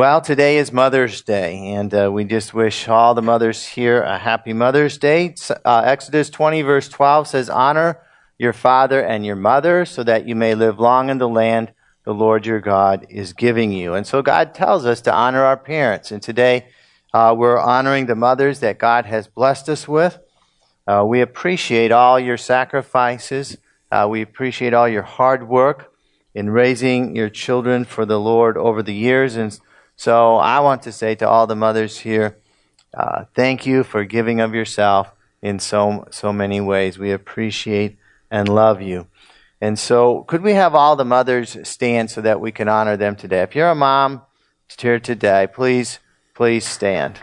Well, today is Mother's Day, and uh, we just wish all the mothers here a happy Mother's Day. Uh, Exodus 20, verse 12 says, Honor your father and your mother so that you may live long in the land the Lord your God is giving you. And so God tells us to honor our parents. And today uh, we're honoring the mothers that God has blessed us with. Uh, we appreciate all your sacrifices. Uh, we appreciate all your hard work in raising your children for the Lord over the years. And so I want to say to all the mothers here, uh, thank you for giving of yourself in so so many ways. We appreciate and love you. And so, could we have all the mothers stand so that we can honor them today? If you're a mom here today, please, please stand.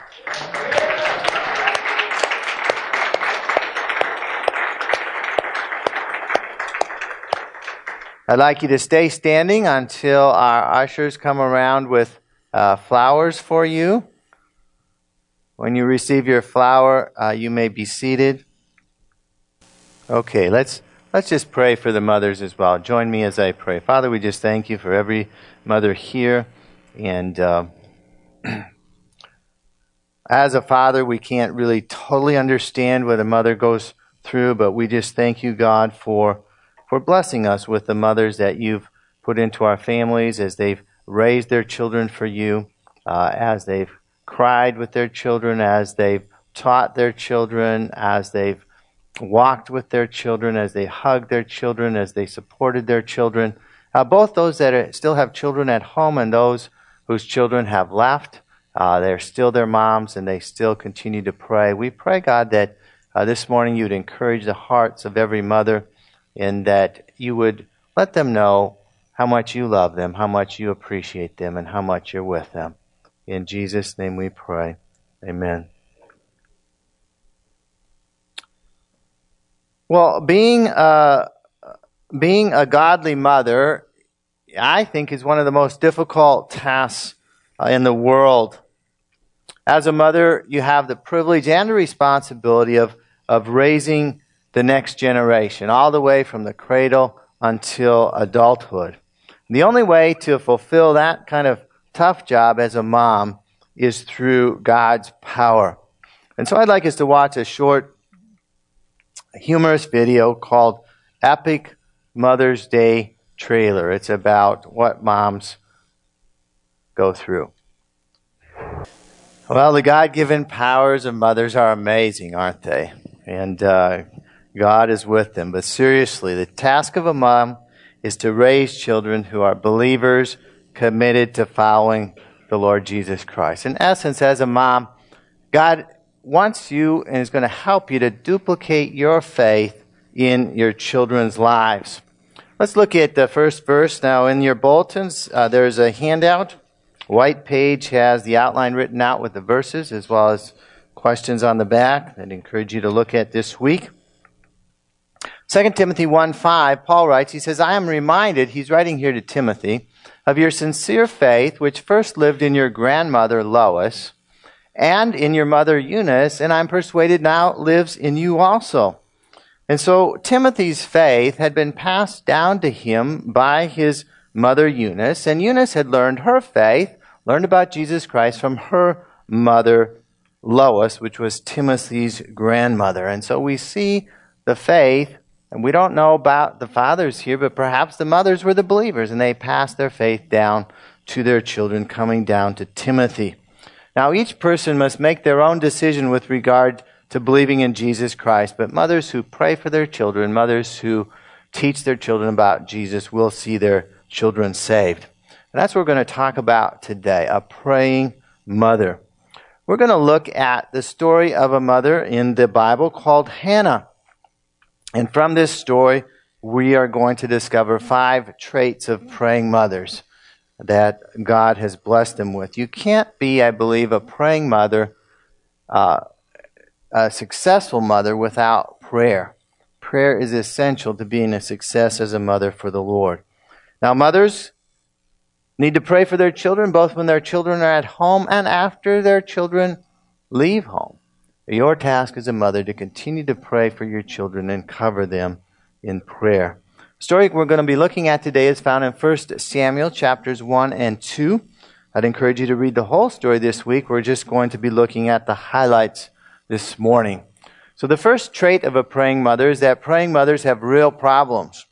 I'd like you to stay standing until our ushers come around with uh, flowers for you. When you receive your flower, uh, you may be seated. Okay, let's let's just pray for the mothers as well. Join me as I pray. Father, we just thank you for every mother here, and uh, as a father, we can't really totally understand what a mother goes through, but we just thank you, God, for for blessing us with the mothers that you've put into our families as they've raised their children for you, uh, as they've cried with their children, as they've taught their children, as they've walked with their children, as they hugged their children, as they supported their children. Uh, both those that are, still have children at home and those whose children have left, uh, they're still their moms and they still continue to pray. We pray, God, that uh, this morning you'd encourage the hearts of every mother and that you would let them know how much you love them, how much you appreciate them, and how much you're with them. In Jesus' name we pray. Amen. Well, being a, being a godly mother, I think, is one of the most difficult tasks uh, in the world. As a mother, you have the privilege and the responsibility of, of raising the next generation, all the way from the cradle until adulthood. The only way to fulfill that kind of tough job as a mom is through God's power. And so I'd like us to watch a short, humorous video called Epic Mother's Day Trailer. It's about what moms go through. Well, the God given powers of mothers are amazing, aren't they? And uh, God is with them. But seriously, the task of a mom is to raise children who are believers committed to following the Lord Jesus Christ. In essence, as a mom, God wants you and is going to help you to duplicate your faith in your children's lives. Let's look at the first verse. Now, in your bulletins, uh, there's a handout. White page has the outline written out with the verses as well as questions on the back that I encourage you to look at this week. 2 Timothy 1 5, Paul writes, he says, I am reminded, he's writing here to Timothy, of your sincere faith, which first lived in your grandmother Lois and in your mother Eunice, and I'm persuaded now lives in you also. And so Timothy's faith had been passed down to him by his mother Eunice, and Eunice had learned her faith, learned about Jesus Christ from her mother Lois, which was Timothy's grandmother. And so we see the faith and we don't know about the fathers here, but perhaps the mothers were the believers and they passed their faith down to their children, coming down to Timothy. Now, each person must make their own decision with regard to believing in Jesus Christ, but mothers who pray for their children, mothers who teach their children about Jesus, will see their children saved. And that's what we're going to talk about today a praying mother. We're going to look at the story of a mother in the Bible called Hannah. And from this story, we are going to discover five traits of praying mothers that God has blessed them with. You can't be, I believe, a praying mother, uh, a successful mother, without prayer. Prayer is essential to being a success as a mother for the Lord. Now, mothers need to pray for their children both when their children are at home and after their children leave home. Your task as a mother to continue to pray for your children and cover them in prayer. The story we're going to be looking at today is found in 1 Samuel chapters 1 and 2. I'd encourage you to read the whole story this week. We're just going to be looking at the highlights this morning. So, the first trait of a praying mother is that praying mothers have real problems.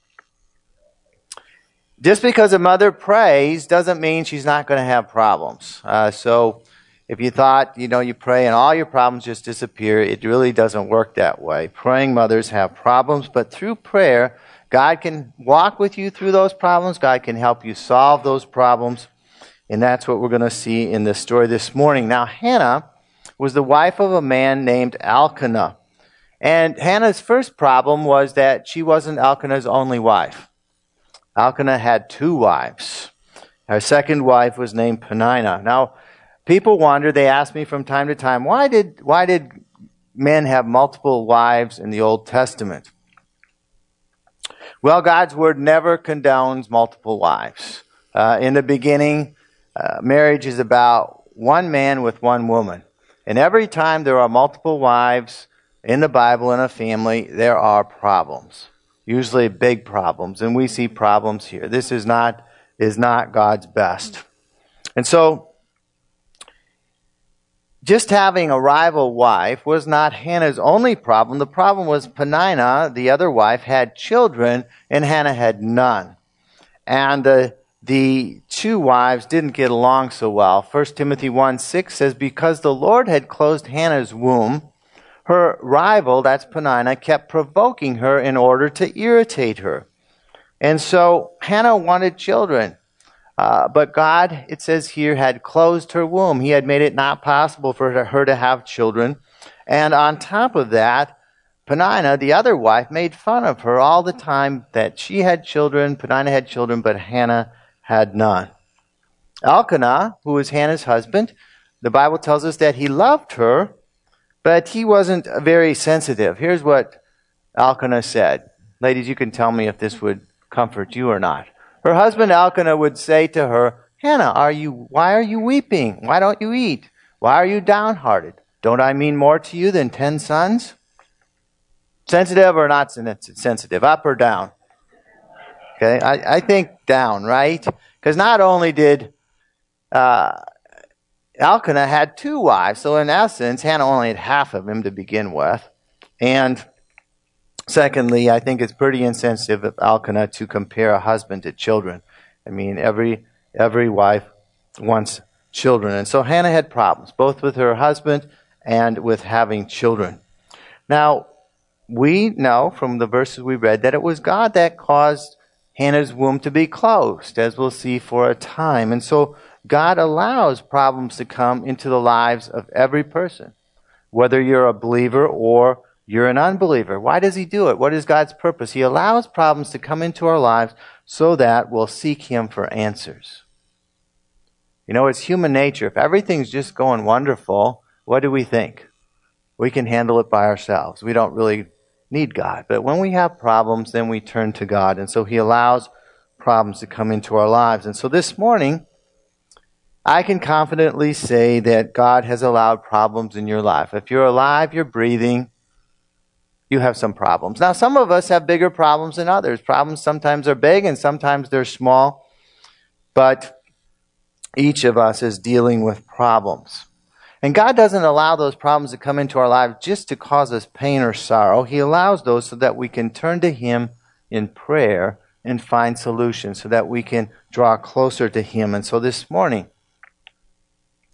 Just because a mother prays doesn't mean she's not going to have problems. Uh, so, if you thought, you know, you pray and all your problems just disappear, it really doesn't work that way. Praying mothers have problems, but through prayer, God can walk with you through those problems. God can help you solve those problems. And that's what we're going to see in this story this morning. Now, Hannah was the wife of a man named Elkanah. And Hannah's first problem was that she wasn't Elkanah's only wife. Elkanah had two wives. Her second wife was named Peninnah. Now, people wonder, they ask me from time to time, why did, why did men have multiple wives in the Old Testament? Well, God's word never condones multiple wives. Uh, in the beginning, uh, marriage is about one man with one woman. And every time there are multiple wives in the Bible in a family, there are problems. Usually big problems. And we see problems here. This is not, is not God's best. And so, just having a rival wife was not Hannah's only problem. The problem was Peninnah, the other wife, had children, and Hannah had none. And the the two wives didn't get along so well. 1 Timothy 1 6 says, Because the Lord had closed Hannah's womb, her rival, that's Peninnah, kept provoking her in order to irritate her. And so Hannah wanted children. Uh, but God, it says here, had closed her womb. He had made it not possible for her to have children. And on top of that, Peninnah, the other wife, made fun of her all the time that she had children, Peninnah had children, but Hannah had none. Elkanah, who was Hannah's husband, the Bible tells us that he loved her, but he wasn't very sensitive. Here's what Elkanah said. Ladies, you can tell me if this would comfort you or not. Her husband Elkanah would say to her, Hannah, are you, why are you weeping? Why don't you eat? Why are you downhearted? Don't I mean more to you than ten sons? Sensitive or not sensitive? Up or down? Okay, I, I think down, right? Because not only did uh, Elkanah had two wives, so in essence, Hannah only had half of him to begin with. And secondly, I think it's pretty insensitive of Elkanah to compare a husband to children. I mean, every every wife wants children, and so Hannah had problems both with her husband and with having children. Now, we know from the verses we read that it was God that caused Hannah's womb to be closed, as we'll see for a time. And so God allows problems to come into the lives of every person, whether you're a believer or you're an unbeliever. Why does He do it? What is God's purpose? He allows problems to come into our lives so that we'll seek Him for answers. You know, it's human nature. If everything's just going wonderful, what do we think? We can handle it by ourselves. We don't really need God. But when we have problems, then we turn to God. And so He allows problems to come into our lives. And so this morning, I can confidently say that God has allowed problems in your life. If you're alive, you're breathing, you have some problems. Now, some of us have bigger problems than others. Problems sometimes are big and sometimes they're small. But each of us is dealing with problems. And God doesn't allow those problems to come into our lives just to cause us pain or sorrow. He allows those so that we can turn to Him in prayer and find solutions, so that we can draw closer to Him. And so this morning,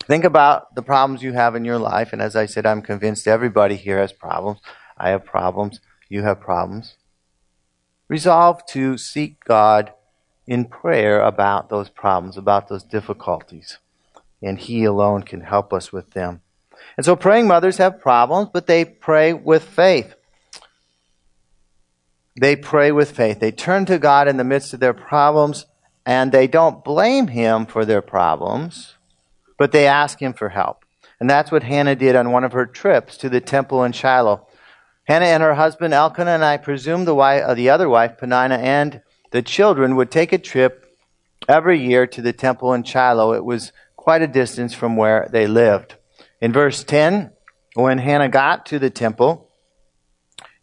think about the problems you have in your life. And as I said, I'm convinced everybody here has problems. I have problems. You have problems. Resolve to seek God in prayer about those problems, about those difficulties and He alone can help us with them. And so praying mothers have problems, but they pray with faith. They pray with faith. They turn to God in the midst of their problems, and they don't blame Him for their problems, but they ask Him for help. And that's what Hannah did on one of her trips to the temple in Shiloh. Hannah and her husband Elkanah, and I presume the, wife, uh, the other wife, Peninnah, and the children would take a trip every year to the temple in Shiloh. It was quite a distance from where they lived. In verse 10, when Hannah got to the temple,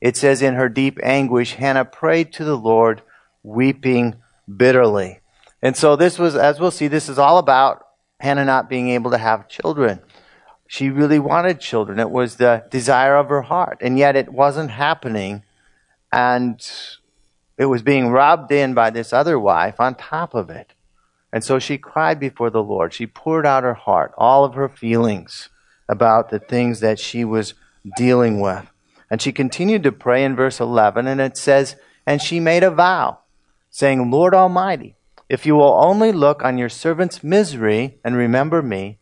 it says, In her deep anguish, Hannah prayed to the Lord, weeping bitterly. And so this was, as we'll see, this is all about Hannah not being able to have children. She really wanted children. It was the desire of her heart. And yet it wasn't happening. And it was being rubbed in by this other wife on top of it. And so she cried before the Lord. She poured out her heart, all of her feelings about the things that she was dealing with. And she continued to pray in verse 11, and it says, And she made a vow, saying, Lord Almighty, if you will only look on your servant's misery and remember me,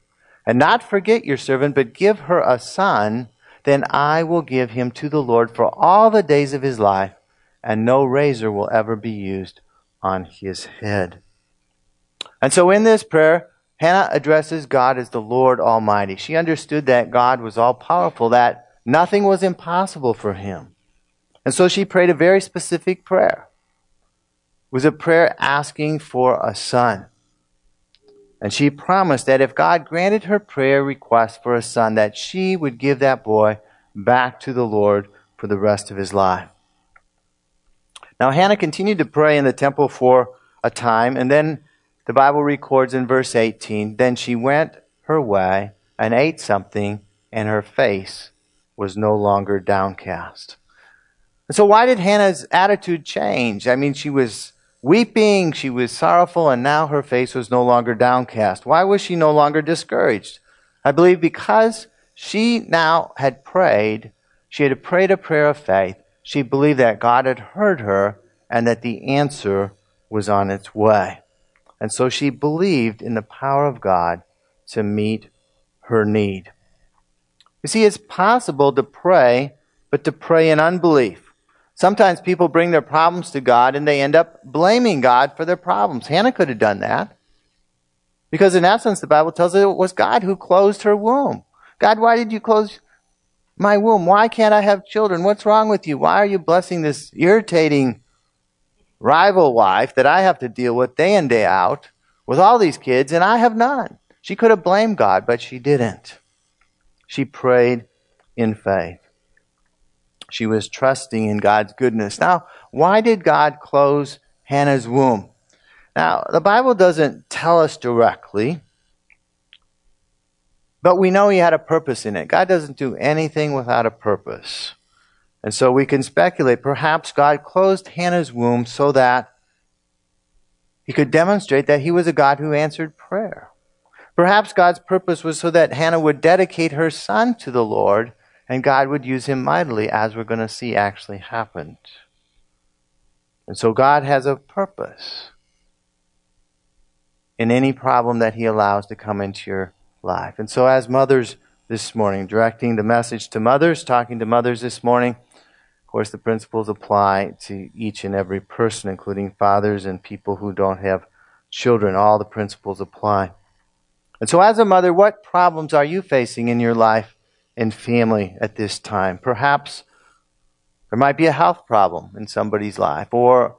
and not forget your servant, but give her a son, then I will give him to the Lord for all the days of his life, and no razor will ever be used on his head. And so in this prayer, Hannah addresses God as the Lord Almighty. She understood that God was all powerful, that nothing was impossible for him. And so she prayed a very specific prayer. It was a prayer asking for a son. And she promised that if God granted her prayer request for a son, that she would give that boy back to the Lord for the rest of his life. Now, Hannah continued to pray in the temple for a time, and then the Bible records in verse 18 Then she went her way and ate something, and her face was no longer downcast. And so, why did Hannah's attitude change? I mean, she was weeping, she was sorrowful, and now her face was no longer downcast. Why was she no longer discouraged? I believe because she now had prayed, she had prayed a prayer of faith. She believed that God had heard her and that the answer was on its way. And so she believed in the power of God to meet her need. You see, it's possible to pray, but to pray in unbelief. Sometimes people bring their problems to God and they end up blaming God for their problems. Hannah could have done that. Because in essence, the Bible tells us it was God who closed her womb. God, why did you close my womb? Why can't I have children? What's wrong with you? Why are you blessing this irritating rival wife that I have to deal with day in, day out with all these kids and I have none? She could have blamed God, but she didn't. She prayed in faith. She was trusting in God's goodness. Now, why did God close Hannah's womb? Now, the Bible doesn't tell us directly, but we know He had a purpose in it. God doesn't do anything without a purpose. And so we can speculate perhaps God closed Hannah's womb so that He could demonstrate that He was a God who answered prayer. Perhaps God's purpose was so that Hannah would dedicate her son to the Lord and God would use him mightily, as we're going to see actually happened. And so God has a purpose in any problem that he allows to come into your life. And so, as mothers this morning, directing the message to mothers, talking to mothers this morning, of course, the principles apply to each and every person, including fathers and people who don't have children. All the principles apply. And so, as a mother, what problems are you facing in your life and family at this time. Perhaps there might be a health problem in somebody's life, or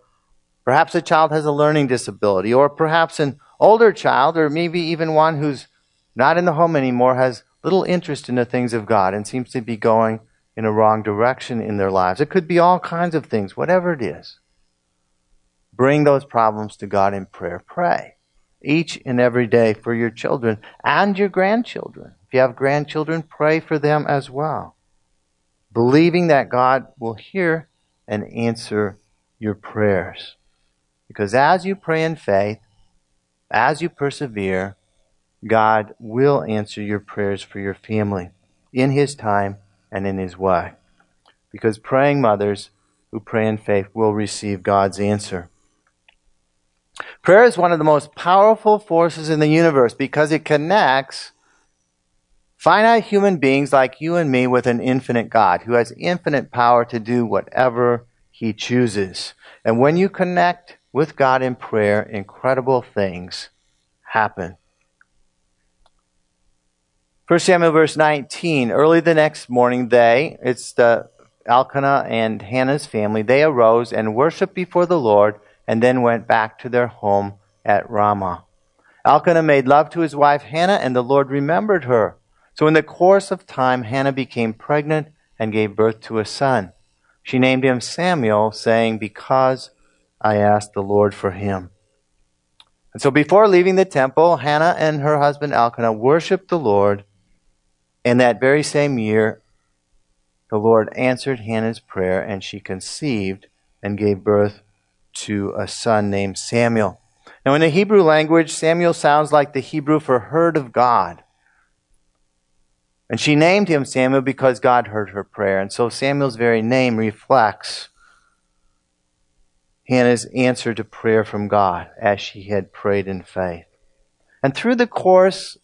perhaps a child has a learning disability, or perhaps an older child, or maybe even one who's not in the home anymore, has little interest in the things of God and seems to be going in a wrong direction in their lives. It could be all kinds of things, whatever it is. Bring those problems to God in prayer. Pray each and every day for your children and your grandchildren. If you have grandchildren, pray for them as well, believing that God will hear and answer your prayers. Because as you pray in faith, as you persevere, God will answer your prayers for your family in His time and in His way. Because praying mothers who pray in faith will receive God's answer. Prayer is one of the most powerful forces in the universe because it connects Finite human beings like you and me with an infinite God who has infinite power to do whatever he chooses. And when you connect with God in prayer, incredible things happen. 1 Samuel verse 19. Early the next morning, they, it's the Elkanah and Hannah's family, they arose and worshiped before the Lord and then went back to their home at Ramah. Elkanah made love to his wife Hannah and the Lord remembered her. So in the course of time, Hannah became pregnant and gave birth to a son. She named him Samuel, saying, Because I asked the Lord for him. And so before leaving the temple, Hannah and her husband Elkanah worshiped the Lord. In that very same year, the Lord answered Hannah's prayer, and she conceived and gave birth to a son named Samuel. Now, in the Hebrew language, Samuel sounds like the Hebrew for heard of God. And she named him Samuel because God heard her prayer. And so Samuel's very name reflects Hannah's answer to prayer from God as she had prayed in faith. And through the course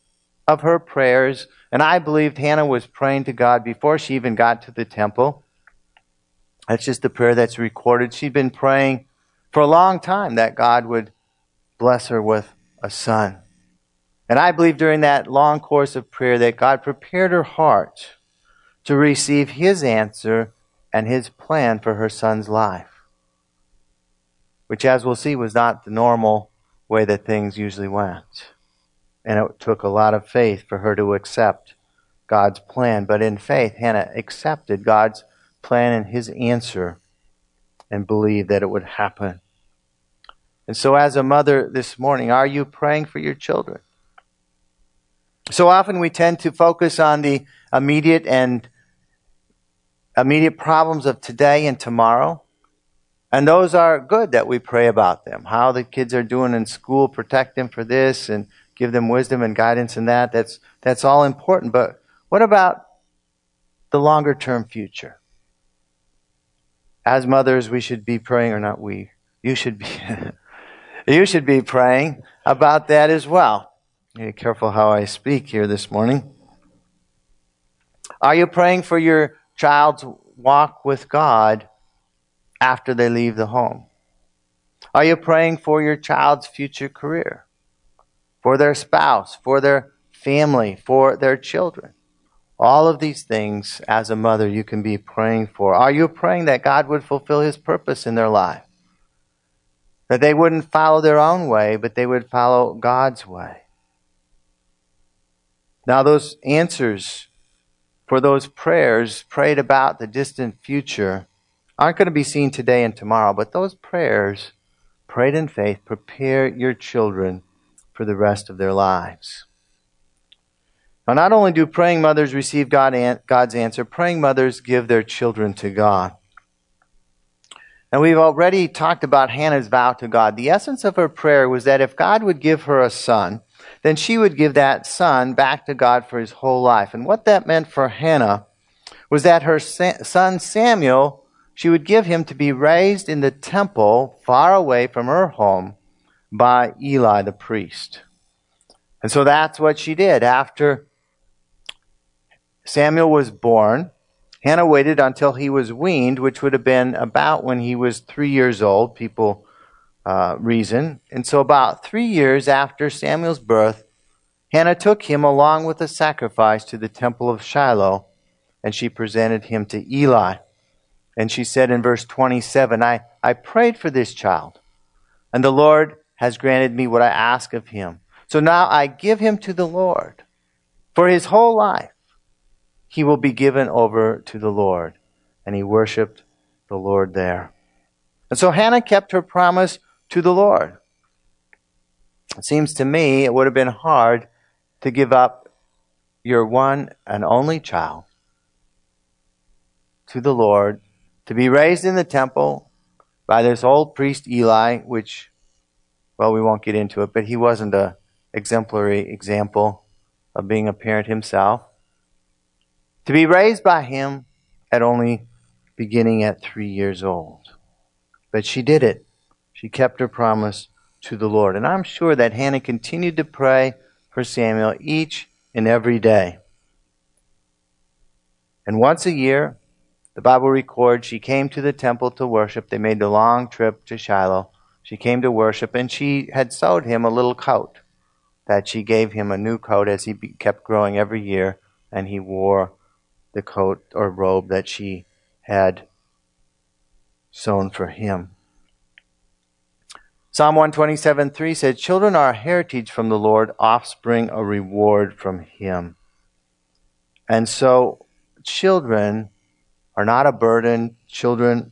of her prayers, and I believed Hannah was praying to God before she even got to the temple. That's just the prayer that's recorded. She'd been praying for a long time that God would bless her with a son. And I believe during that long course of prayer that God prepared her heart to receive his answer and his plan for her son's life which, as we'll see, was not the normal way that things usually went. And it took a lot of faith for her to accept God's plan. But in faith, Hannah accepted God's plan and his answer and believed that it would happen. And so, as a mother this morning, are you praying for your children? So often we tend to focus on the immediate and immediate problems of today and tomorrow. And those are good that we pray about them. How the kids are doing in school, protect them for this and give them wisdom and guidance in that. That's, that's all important. But what about the longer term future? As mothers, we should be praying, or not we, you should be, you should be praying about that as well. Be careful how I speak here this morning. Are you praying for your child's walk with God after they leave the home? Are you praying for your child's future career? For their spouse, for their family, for their children? All of these things, as a mother, you can be praying for. Are you praying that God would fulfill His purpose in their life? That they wouldn't follow their own way, but they would follow God's way. Now, those answers for those prayers prayed about the distant future aren't going to be seen today and tomorrow, but those prayers prayed in faith prepare your children for the rest of their lives. Now, not only do praying mothers receive God God's answer, praying mothers give their children to God. And we've already talked about Hannah's vow to God. The essence of her prayer was that if God would give her a son, then she would give that son back to God for his whole life. And what that meant for Hannah was that her son Samuel she would give him to be raised in the temple far away from her home by Eli the priest. And so that's what she did. After Samuel was born, Hannah waited until he was weaned, which would have been about when he was three years old, people uh, reason. And so, about three years after Samuel's birth, Hannah took him along with a sacrifice to the temple of Shiloh, and she presented him to Eli. And she said in verse 27, I, I prayed for this child, and the Lord has granted me what I ask of him. So now I give him to the Lord. For his whole life, he will be given over to the Lord. And he worshiped the Lord there. And so Hannah kept her promise to the Lord. It seems to me it would have been hard to give up your one and only child to the Lord to be raised in the temple by this old priest Eli, which, well, we won't get into it, but he wasn't a exemplary example of being a parent himself. To be raised by him at only beginning at three years old. But she did it. She kept her promise to the Lord. And I'm sure that Hannah continued to pray for Samuel each and every day. And once a year, the Bible records she came to the temple to worship. They made the long trip to Shiloh. She came to worship, and she had sewed him a little coat that she gave him a new coat as he kept growing every year, and he wore the coat or robe that she had sewn for him. Psalm 127 3 said, Children are a heritage from the Lord, offspring a reward from him. And so, children are not a burden. Children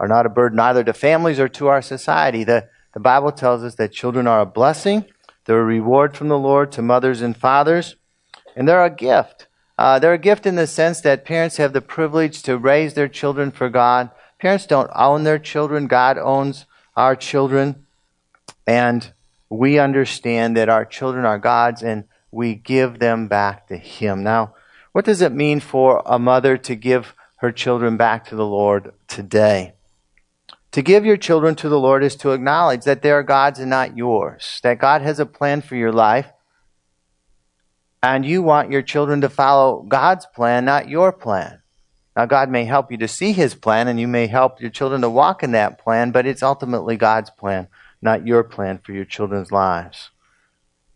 are not a burden either to families or to our society. The, The Bible tells us that children are a blessing, they're a reward from the Lord to mothers and fathers, and they're a gift. Uh, they're a gift in the sense that parents have the privilege to raise their children for God. Parents don't own their children, God owns our children. And we understand that our children are God's and we give them back to Him. Now, what does it mean for a mother to give her children back to the Lord today? To give your children to the Lord is to acknowledge that they are God's and not yours, that God has a plan for your life, and you want your children to follow God's plan, not your plan. Now, God may help you to see His plan, and you may help your children to walk in that plan, but it's ultimately God's plan, not your plan for your children's lives.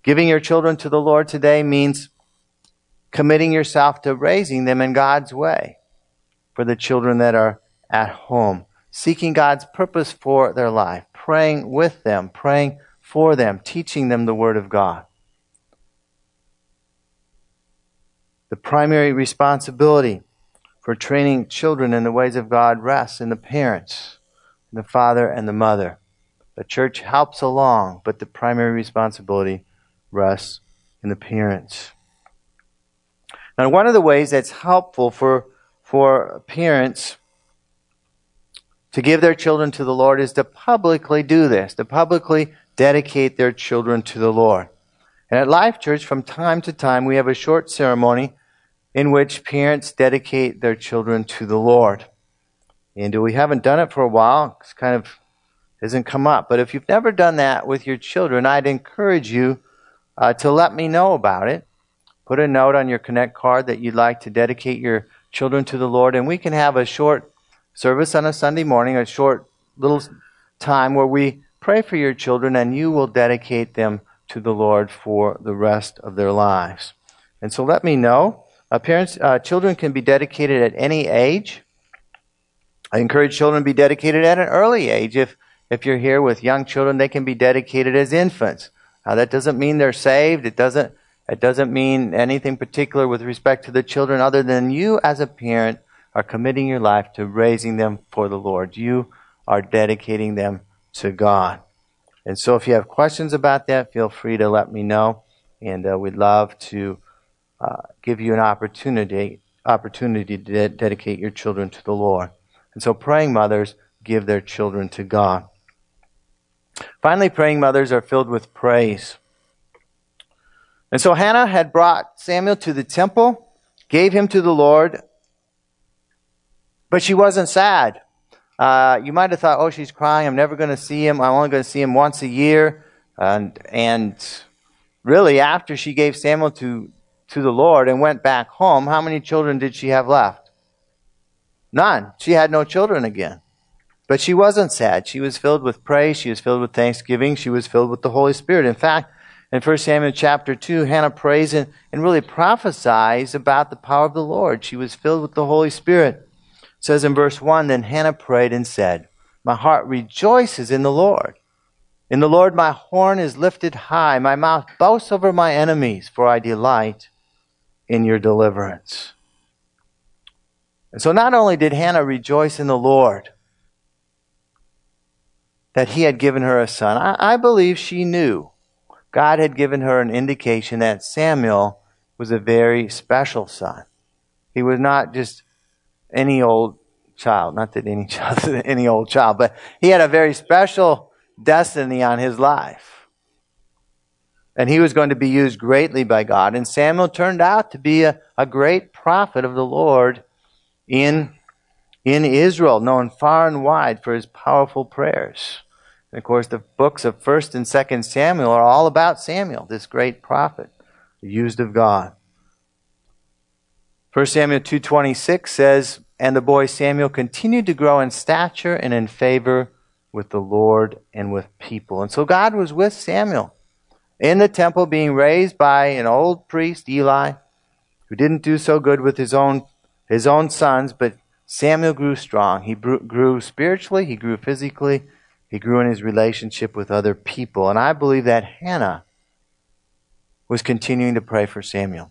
Giving your children to the Lord today means committing yourself to raising them in God's way for the children that are at home, seeking God's purpose for their life, praying with them, praying for them, teaching them the Word of God. The primary responsibility for training children in the ways of God rests in the parents, the father and the mother. The church helps along, but the primary responsibility rests in the parents. Now, one of the ways that's helpful for, for parents to give their children to the Lord is to publicly do this, to publicly dedicate their children to the Lord. And at Life Church, from time to time, we have a short ceremony in which parents dedicate their children to the Lord. And we haven't done it for a while. It's kind of hasn't come up. But if you've never done that with your children, I'd encourage you uh, to let me know about it. Put a note on your Connect card that you'd like to dedicate your children to the Lord, and we can have a short service on a Sunday morning, a short little time where we pray for your children, and you will dedicate them to the Lord for the rest of their lives. And so let me know. Uh, parents, uh, children can be dedicated at any age. I encourage children to be dedicated at an early age. If if you're here with young children, they can be dedicated as infants. Now, that doesn't mean they're saved. It doesn't, it doesn't mean anything particular with respect to the children other than you as a parent are committing your life to raising them for the Lord. You are dedicating them to God. And so if you have questions about that, feel free to let me know. And uh, we'd love to uh, give you an opportunity, opportunity to de- dedicate your children to the Lord. And so praying mothers give their children to God. Finally, praying mothers are filled with praise. And so Hannah had brought Samuel to the temple, gave him to the Lord, but she wasn't sad. Uh, you might have thought, oh, she's crying. I'm never going to see him. I'm only going to see him once a year. And, and really, after she gave Samuel to, to the Lord and went back home, how many children did she have left? None. She had no children again. But she wasn't sad. She was filled with praise. She was filled with thanksgiving. She was filled with the Holy Spirit. In fact, in 1 Samuel chapter 2, Hannah prays and, and really prophesies about the power of the Lord. She was filled with the Holy Spirit. It says in verse 1 Then Hannah prayed and said, My heart rejoices in the Lord. In the Lord my horn is lifted high. My mouth boasts over my enemies, for I delight in your deliverance. And so not only did Hannah rejoice in the Lord, that he had given her a son. I, I believe she knew. God had given her an indication that Samuel was a very special son. He was not just any old child, not that any child any old child, but he had a very special destiny on his life. And he was going to be used greatly by God. And Samuel turned out to be a, a great prophet of the Lord in in Israel, known far and wide for his powerful prayers. And of course, the books of 1st and 2nd Samuel are all about Samuel, this great prophet, used of God. 1 Samuel 2.26 says, And the boy Samuel continued to grow in stature and in favor with the Lord and with people. And so God was with Samuel in the temple being raised by an old priest, Eli, who didn't do so good with his own, his own sons, but Samuel grew strong. He grew spiritually, he grew physically, he grew in his relationship with other people. And I believe that Hannah was continuing to pray for Samuel.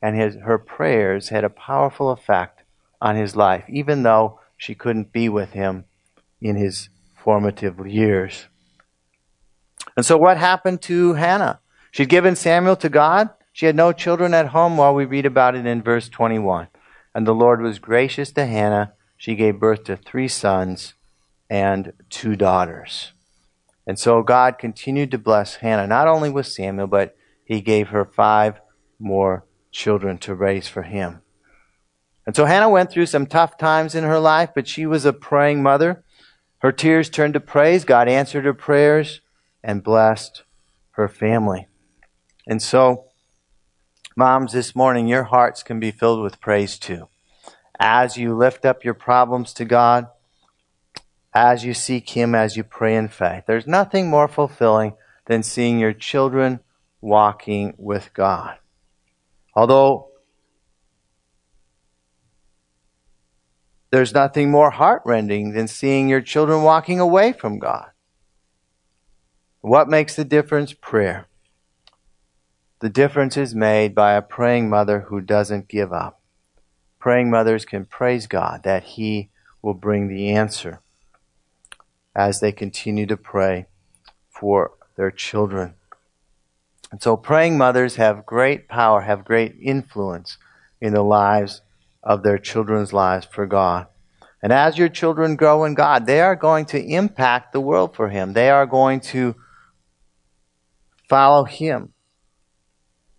And his, her prayers had a powerful effect on his life, even though she couldn't be with him in his formative years. And so what happened to Hannah? She'd given Samuel to God. She had no children at home while we read about it in verse 21. And the Lord was gracious to Hannah. She gave birth to three sons and two daughters. And so God continued to bless Hannah, not only with Samuel, but he gave her five more children to raise for him. And so Hannah went through some tough times in her life, but she was a praying mother. Her tears turned to praise. God answered her prayers and blessed her family. And so, moms, this morning, your hearts can be filled with praise too. As you lift up your problems to God, as you seek Him, as you pray in faith. There's nothing more fulfilling than seeing your children walking with God. Although there's nothing more heartrending than seeing your children walking away from God. What makes the difference? Prayer. The difference is made by a praying mother who doesn't give up. Praying mothers can praise God that He will bring the answer as they continue to pray for their children. And so praying mothers have great power, have great influence in the lives of their children's lives for God. And as your children grow in God, they are going to impact the world for Him. They are going to follow Him.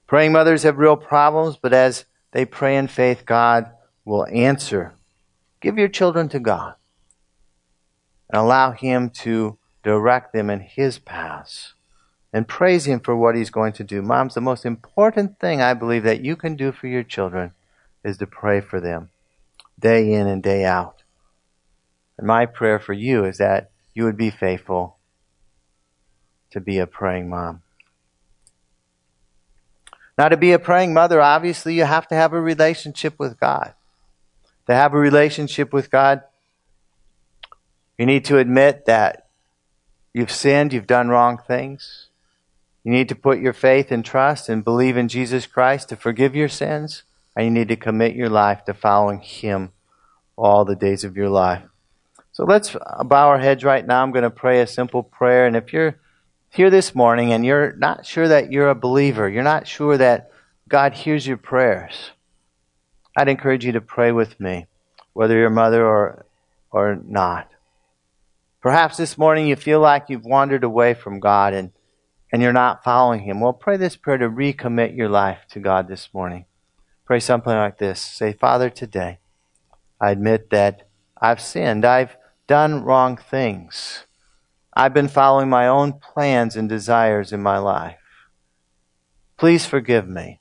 Praying mothers have real problems, but as they pray in faith, God will answer. Give your children to God and allow Him to direct them in His paths and praise Him for what He's going to do. Moms, the most important thing I believe that you can do for your children is to pray for them day in and day out. And my prayer for you is that you would be faithful to be a praying mom. Now, to be a praying mother, obviously, you have to have a relationship with God. To have a relationship with God, you need to admit that you've sinned, you've done wrong things. You need to put your faith and trust and believe in Jesus Christ to forgive your sins. And you need to commit your life to following Him all the days of your life. So let's bow our heads right now. I'm going to pray a simple prayer. And if you're here this morning and you're not sure that you're a believer, you're not sure that God hears your prayers, I'd encourage you to pray with me, whether you're a mother or, or not. Perhaps this morning you feel like you've wandered away from God and, and you're not following Him. Well, pray this prayer to recommit your life to God this morning. Pray something like this Say, Father, today I admit that I've sinned. I've done wrong things. I've been following my own plans and desires in my life. Please forgive me.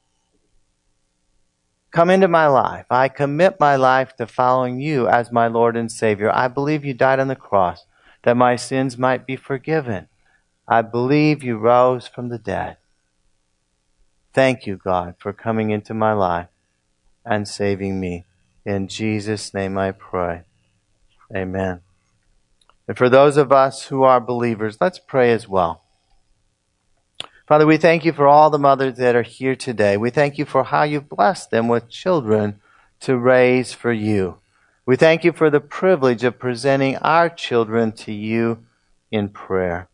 Come into my life. I commit my life to following you as my Lord and Savior. I believe you died on the cross that my sins might be forgiven. I believe you rose from the dead. Thank you, God, for coming into my life and saving me. In Jesus' name I pray. Amen. And for those of us who are believers, let's pray as well. Father, we thank you for all the mothers that are here today. We thank you for how you've blessed them with children to raise for you. We thank you for the privilege of presenting our children to you in prayer.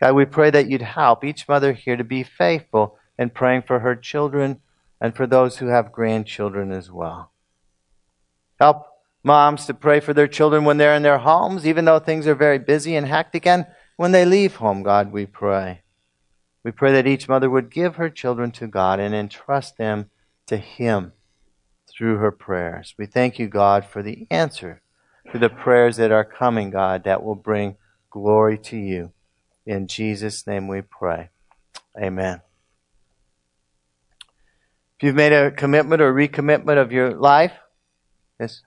God, we pray that you'd help each mother here to be faithful in praying for her children and for those who have grandchildren as well. Help moms to pray for their children when they're in their homes, even though things are very busy and hectic. And when they leave home, God, we pray. We pray that each mother would give her children to God and entrust them to Him through her prayers. We thank you, God, for the answer to the prayers that are coming, God, that will bring glory to you. In Jesus' name we pray. Amen. If you've made a commitment or recommitment of your life, yes.